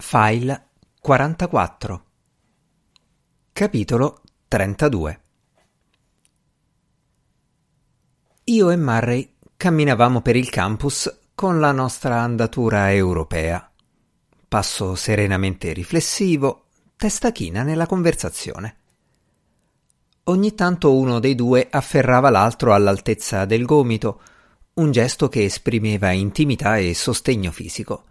File 44 Capitolo 32 Io e Murray camminavamo per il campus con la nostra andatura europea. Passo serenamente riflessivo, testa china nella conversazione. Ogni tanto uno dei due afferrava l'altro all'altezza del gomito, un gesto che esprimeva intimità e sostegno fisico.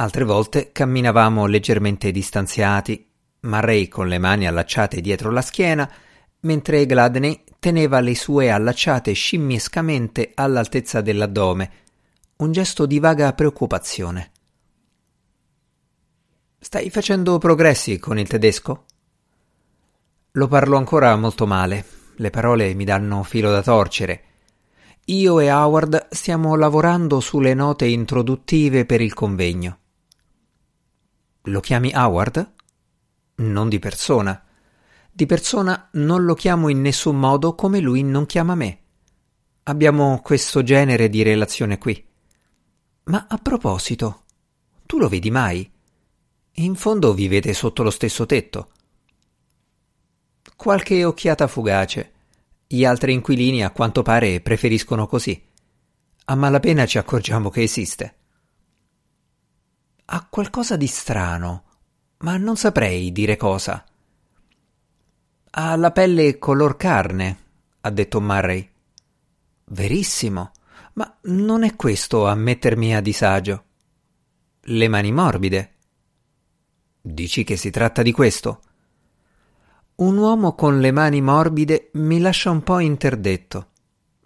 Altre volte camminavamo leggermente distanziati, Murray con le mani allacciate dietro la schiena, mentre Gladney teneva le sue allacciate scimmiescamente all'altezza dell'addome, un gesto di vaga preoccupazione. Stai facendo progressi con il tedesco? Lo parlo ancora molto male, le parole mi danno filo da torcere. Io e Howard stiamo lavorando sulle note introduttive per il convegno. Lo chiami Howard? Non di persona. Di persona non lo chiamo in nessun modo come lui non chiama me. Abbiamo questo genere di relazione qui. Ma a proposito, tu lo vedi mai? In fondo vivete sotto lo stesso tetto. Qualche occhiata fugace. Gli altri inquilini a quanto pare preferiscono così. A malapena ci accorgiamo che esiste ha qualcosa di strano, ma non saprei dire cosa. Ha la pelle color carne, ha detto Murray. Verissimo, ma non è questo a mettermi a disagio. Le mani morbide. Dici che si tratta di questo? Un uomo con le mani morbide mi lascia un po' interdetto.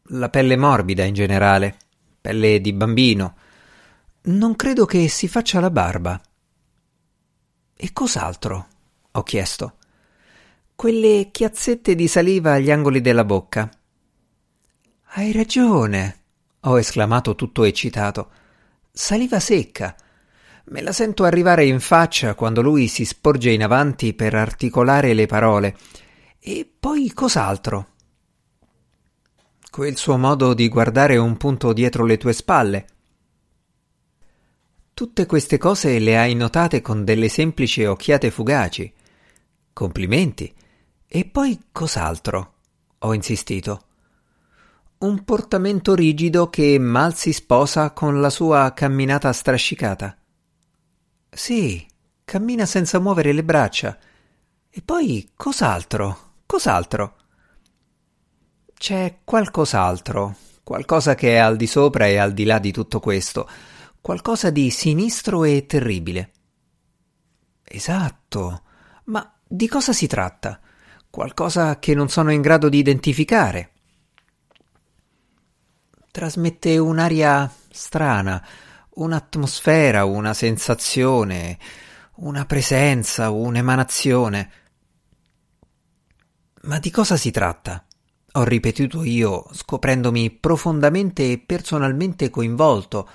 La pelle morbida in generale, pelle di bambino, non credo che si faccia la barba. E cos'altro? ho chiesto. Quelle chiazzette di saliva agli angoli della bocca. Hai ragione, ho esclamato tutto eccitato. Saliva secca. Me la sento arrivare in faccia quando lui si sporge in avanti per articolare le parole. E poi cos'altro? Quel suo modo di guardare un punto dietro le tue spalle. Tutte queste cose le hai notate con delle semplici occhiate fugaci. Complimenti. E poi cos'altro? Ho insistito. Un portamento rigido che mal si sposa con la sua camminata strascicata. Sì, cammina senza muovere le braccia. E poi cos'altro? Cos'altro? C'è qualcos'altro, qualcosa che è al di sopra e al di là di tutto questo qualcosa di sinistro e terribile. Esatto. Ma di cosa si tratta? Qualcosa che non sono in grado di identificare. Trasmette un'aria strana, un'atmosfera, una sensazione, una presenza, un'emanazione. Ma di cosa si tratta? Ho ripetuto io, scoprendomi profondamente e personalmente coinvolto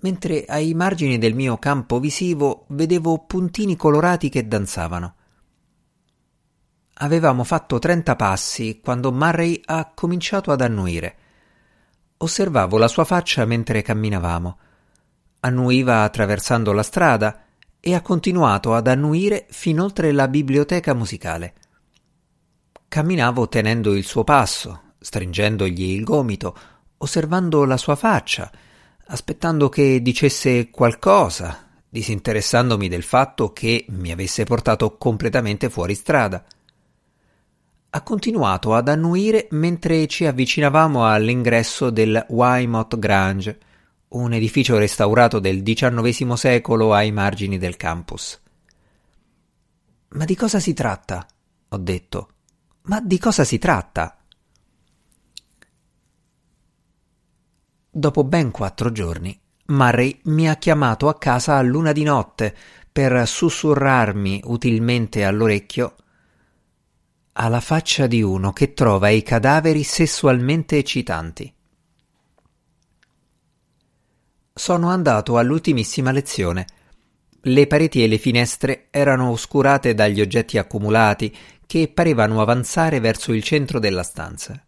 mentre ai margini del mio campo visivo vedevo puntini colorati che danzavano. Avevamo fatto trenta passi quando Murray ha cominciato ad annuire. Osservavo la sua faccia mentre camminavamo. Annuiva attraversando la strada e ha continuato ad annuire fin oltre la biblioteca musicale. Camminavo tenendo il suo passo, stringendogli il gomito, osservando la sua faccia, aspettando che dicesse qualcosa, disinteressandomi del fatto che mi avesse portato completamente fuori strada. Ha continuato ad annuire mentre ci avvicinavamo all'ingresso del Wymouth Grange, un edificio restaurato del XIX secolo ai margini del campus. Ma di cosa si tratta? ho detto. Ma di cosa si tratta? Dopo ben quattro giorni, Murray mi ha chiamato a casa a luna di notte per sussurrarmi utilmente all'orecchio ha la faccia di uno che trova i cadaveri sessualmente eccitanti. Sono andato all'ultimissima lezione. Le pareti e le finestre erano oscurate dagli oggetti accumulati che parevano avanzare verso il centro della stanza.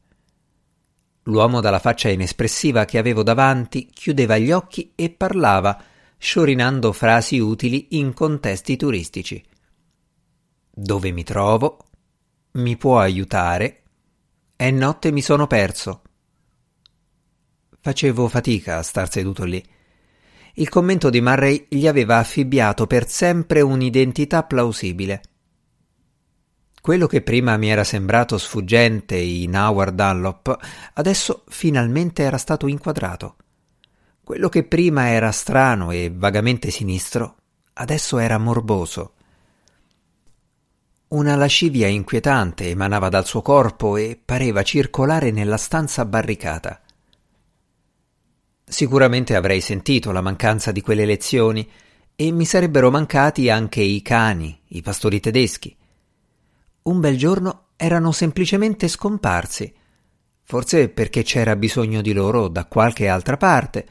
L'uomo dalla faccia inespressiva che avevo davanti chiudeva gli occhi e parlava, sciorinando frasi utili in contesti turistici. Dove mi trovo? Mi può aiutare? È notte mi sono perso. Facevo fatica a star seduto lì. Il commento di Murray gli aveva affibbiato per sempre un'identità plausibile. Quello che prima mi era sembrato sfuggente in Howard Dunlop, adesso finalmente era stato inquadrato. Quello che prima era strano e vagamente sinistro, adesso era morboso. Una lascivia inquietante emanava dal suo corpo e pareva circolare nella stanza barricata. Sicuramente avrei sentito la mancanza di quelle lezioni e mi sarebbero mancati anche i cani, i pastori tedeschi. Un bel giorno erano semplicemente scomparsi, forse perché c'era bisogno di loro da qualche altra parte,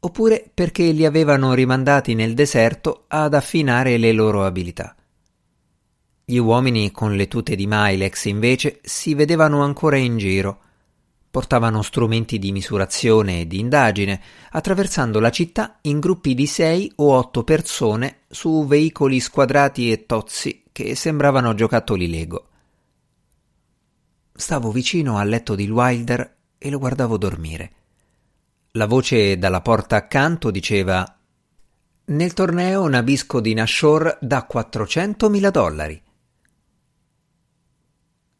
oppure perché li avevano rimandati nel deserto ad affinare le loro abilità. Gli uomini con le tute di Milex invece si vedevano ancora in giro, Portavano strumenti di misurazione e di indagine, attraversando la città in gruppi di sei o otto persone su veicoli squadrati e tozzi che sembravano giocattoli Lego. Stavo vicino al letto di Wilder e lo guardavo dormire. La voce dalla porta accanto diceva Nel torneo Nabisco di Nashor da 400.000 dollari.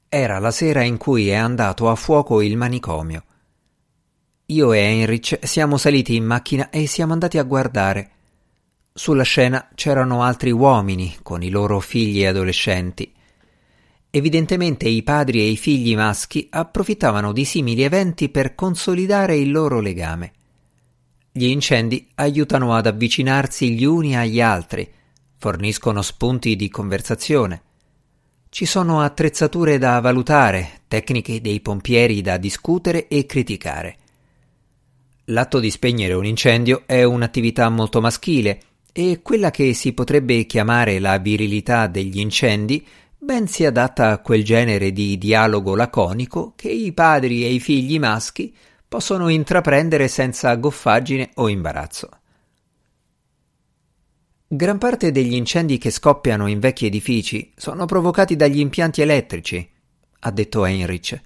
Era la sera in cui è andato a fuoco il manicomio. Io e Heinrich siamo saliti in macchina e siamo andati a guardare. Sulla scena c'erano altri uomini con i loro figli adolescenti. Evidentemente i padri e i figli maschi approfittavano di simili eventi per consolidare il loro legame. Gli incendi aiutano ad avvicinarsi gli uni agli altri, forniscono spunti di conversazione. Ci sono attrezzature da valutare, tecniche dei pompieri da discutere e criticare. L'atto di spegnere un incendio è un'attività molto maschile e quella che si potrebbe chiamare la virilità degli incendi ben si adatta a quel genere di dialogo laconico che i padri e i figli maschi possono intraprendere senza goffaggine o imbarazzo. Gran parte degli incendi che scoppiano in vecchi edifici sono provocati dagli impianti elettrici, ha detto Heinrich.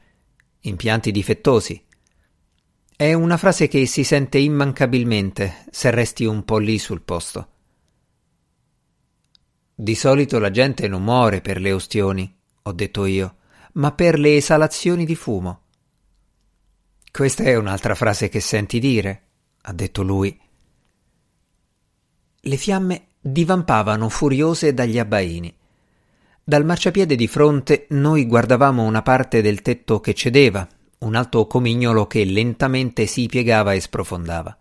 Impianti difettosi. È una frase che si sente immancabilmente se resti un po' lì sul posto. Di solito la gente non muore per le ustioni, ho detto io, ma per le esalazioni di fumo. Questa è un'altra frase che senti dire, ha detto lui. Le fiamme divampavano furiose dagli abbaini. Dal marciapiede di fronte noi guardavamo una parte del tetto che cedeva, un alto comignolo che lentamente si piegava e sprofondava.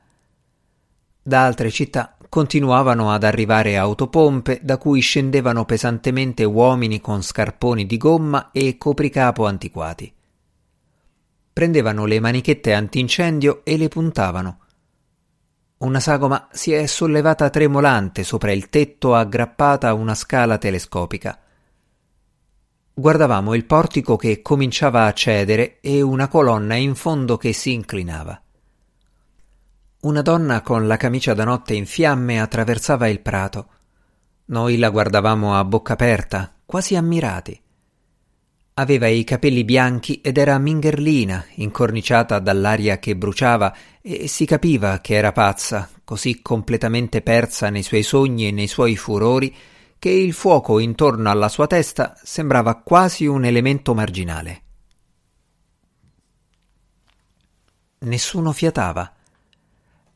Da altre città continuavano ad arrivare autopompe da cui scendevano pesantemente uomini con scarponi di gomma e copricapo antiquati. Prendevano le manichette antincendio e le puntavano, una sagoma si è sollevata tremolante sopra il tetto aggrappata a una scala telescopica. Guardavamo il portico che cominciava a cedere e una colonna in fondo che si inclinava. Una donna con la camicia da notte in fiamme attraversava il prato. Noi la guardavamo a bocca aperta, quasi ammirati. Aveva i capelli bianchi ed era mingherlina, incorniciata dall'aria che bruciava, e si capiva che era pazza, così completamente persa nei suoi sogni e nei suoi furori, che il fuoco intorno alla sua testa sembrava quasi un elemento marginale. Nessuno fiatava.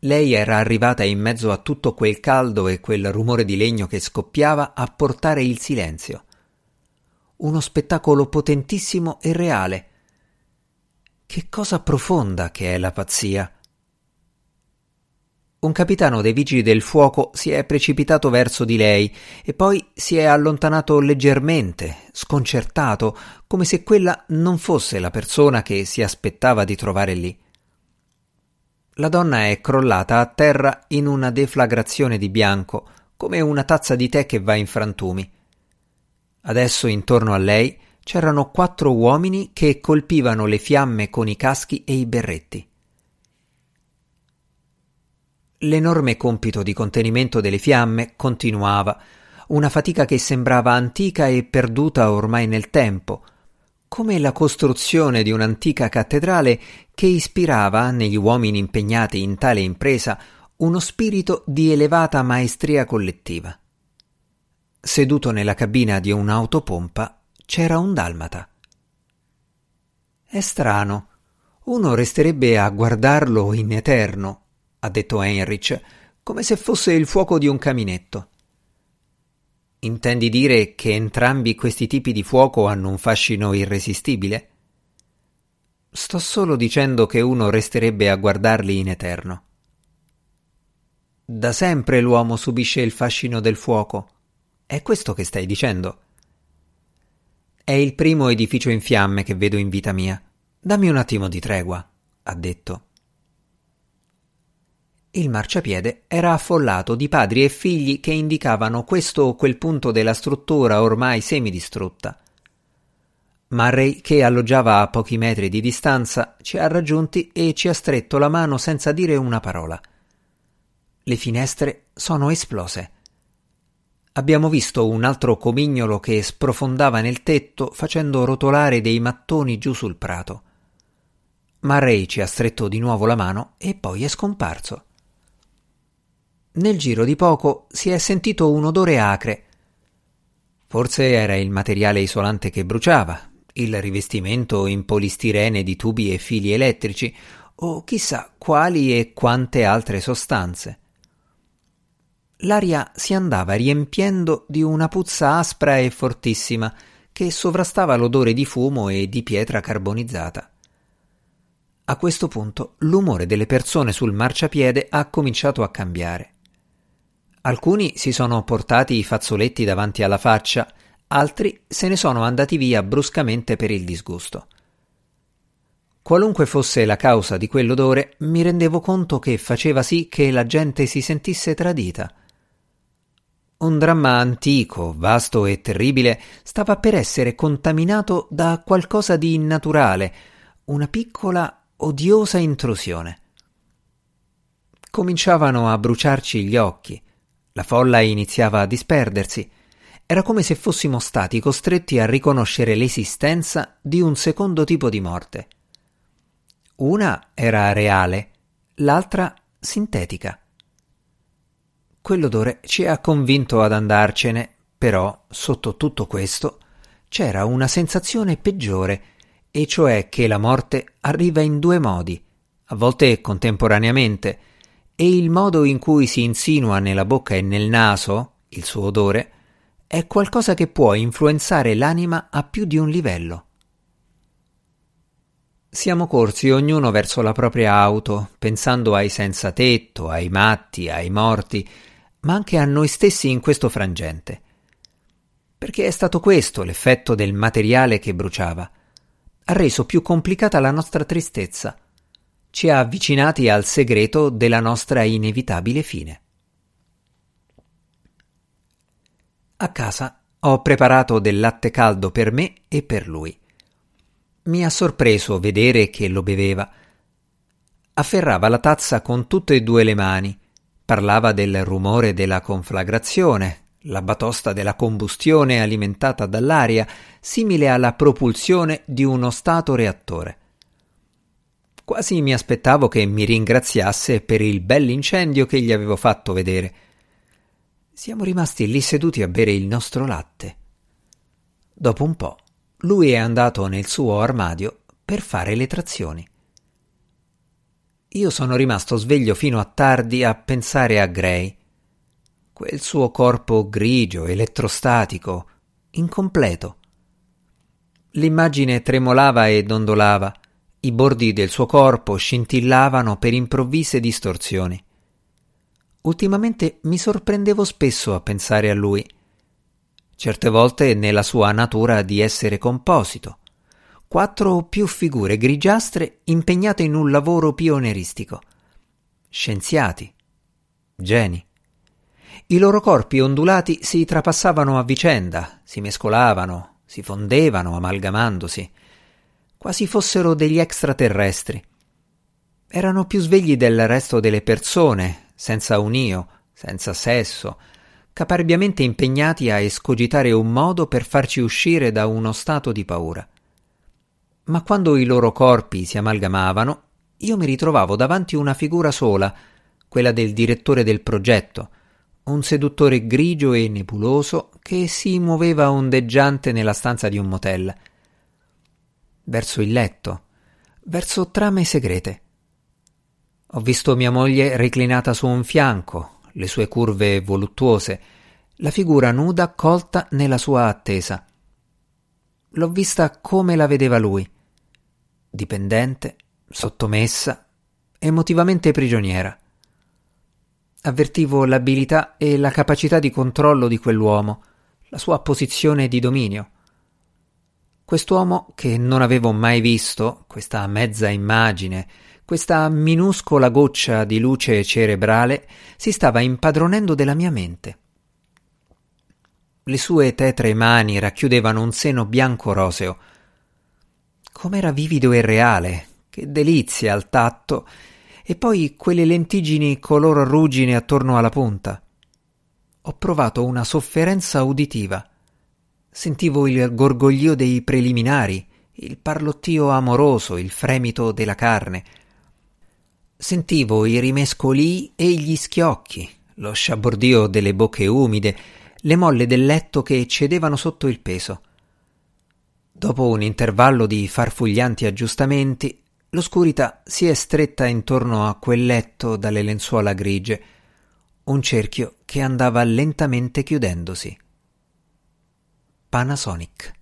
Lei era arrivata in mezzo a tutto quel caldo e quel rumore di legno che scoppiava a portare il silenzio uno spettacolo potentissimo e reale. Che cosa profonda che è la pazzia. Un capitano dei vigili del fuoco si è precipitato verso di lei e poi si è allontanato leggermente, sconcertato, come se quella non fosse la persona che si aspettava di trovare lì. La donna è crollata a terra in una deflagrazione di bianco, come una tazza di tè che va in frantumi. Adesso intorno a lei c'erano quattro uomini che colpivano le fiamme con i caschi e i berretti. L'enorme compito di contenimento delle fiamme continuava, una fatica che sembrava antica e perduta ormai nel tempo, come la costruzione di un'antica cattedrale che ispirava negli uomini impegnati in tale impresa uno spirito di elevata maestria collettiva. Seduto nella cabina di un'autopompa c'era un dalmata. È strano, uno resterebbe a guardarlo in eterno, ha detto Heinrich, come se fosse il fuoco di un caminetto. Intendi dire che entrambi questi tipi di fuoco hanno un fascino irresistibile? Sto solo dicendo che uno resterebbe a guardarli in eterno. Da sempre l'uomo subisce il fascino del fuoco. È questo che stai dicendo? È il primo edificio in fiamme che vedo in vita mia. Dammi un attimo di tregua, ha detto. Il marciapiede era affollato di padri e figli che indicavano questo o quel punto della struttura ormai semidistrutta. Murray, che alloggiava a pochi metri di distanza, ci ha raggiunti e ci ha stretto la mano senza dire una parola. Le finestre sono esplose. Abbiamo visto un altro comignolo che sprofondava nel tetto facendo rotolare dei mattoni giù sul prato. Murray ci ha stretto di nuovo la mano e poi è scomparso. Nel giro di poco si è sentito un odore acre. Forse era il materiale isolante che bruciava, il rivestimento in polistirene di tubi e fili elettrici, o chissà quali e quante altre sostanze. L'aria si andava riempiendo di una puzza aspra e fortissima che sovrastava l'odore di fumo e di pietra carbonizzata. A questo punto l'umore delle persone sul marciapiede ha cominciato a cambiare. Alcuni si sono portati i fazzoletti davanti alla faccia, altri se ne sono andati via bruscamente per il disgusto. Qualunque fosse la causa di quell'odore, mi rendevo conto che faceva sì che la gente si sentisse tradita. Un dramma antico, vasto e terribile stava per essere contaminato da qualcosa di innaturale, una piccola, odiosa intrusione. Cominciavano a bruciarci gli occhi, la folla iniziava a disperdersi. Era come se fossimo stati costretti a riconoscere l'esistenza di un secondo tipo di morte. Una era reale, l'altra sintetica. Quell'odore ci ha convinto ad andarcene, però sotto tutto questo c'era una sensazione peggiore, e cioè che la morte arriva in due modi, a volte contemporaneamente, e il modo in cui si insinua nella bocca e nel naso, il suo odore, è qualcosa che può influenzare l'anima a più di un livello. Siamo corsi ognuno verso la propria auto, pensando ai senza tetto, ai matti, ai morti, ma anche a noi stessi in questo frangente. Perché è stato questo l'effetto del materiale che bruciava. Ha reso più complicata la nostra tristezza ci ha avvicinati al segreto della nostra inevitabile fine. A casa ho preparato del latte caldo per me e per lui. Mi ha sorpreso vedere che lo beveva. Afferrava la tazza con tutte e due le mani, parlava del rumore della conflagrazione, la batosta della combustione alimentata dall'aria, simile alla propulsione di uno stato reattore. Quasi mi aspettavo che mi ringraziasse per il bell'incendio che gli avevo fatto vedere. Siamo rimasti lì seduti a bere il nostro latte. Dopo un po', lui è andato nel suo armadio per fare le trazioni. Io sono rimasto sveglio fino a tardi a pensare a Gray. Quel suo corpo grigio, elettrostatico, incompleto. L'immagine tremolava e dondolava i bordi del suo corpo scintillavano per improvvise distorsioni. Ultimamente mi sorprendevo spesso a pensare a lui. Certe volte nella sua natura di essere composito. Quattro o più figure grigiastre impegnate in un lavoro pionieristico. Scienziati. Geni. I loro corpi ondulati si trapassavano a vicenda, si mescolavano, si fondevano amalgamandosi quasi fossero degli extraterrestri. Erano più svegli del resto delle persone, senza un io, senza sesso, caparbiamente impegnati a escogitare un modo per farci uscire da uno stato di paura. Ma quando i loro corpi si amalgamavano, io mi ritrovavo davanti una figura sola, quella del direttore del progetto, un seduttore grigio e nebuloso che si muoveva ondeggiante nella stanza di un motel. Verso il letto, verso trame segrete. Ho visto mia moglie reclinata su un fianco, le sue curve voluttuose, la figura nuda colta nella sua attesa. L'ho vista come la vedeva lui, dipendente, sottomessa, emotivamente prigioniera. Avvertivo l'abilità e la capacità di controllo di quell'uomo, la sua posizione di dominio. Quest'uomo che non avevo mai visto, questa mezza immagine, questa minuscola goccia di luce cerebrale, si stava impadronendo della mia mente. Le sue tetre mani racchiudevano un seno bianco roseo. Com'era vivido e reale, che delizia al tatto e poi quelle lentiggini color ruggine attorno alla punta. Ho provato una sofferenza uditiva. Sentivo il gorgoglio dei preliminari, il parlottio amoroso, il fremito della carne. Sentivo i rimescolii e gli schiocchi, lo sciabordio delle bocche umide, le molle del letto che cedevano sotto il peso. Dopo un intervallo di farfuglianti aggiustamenti, L'oscurità si è stretta intorno a quel letto dalle lenzuola grigie, un cerchio che andava lentamente chiudendosi. Panasonic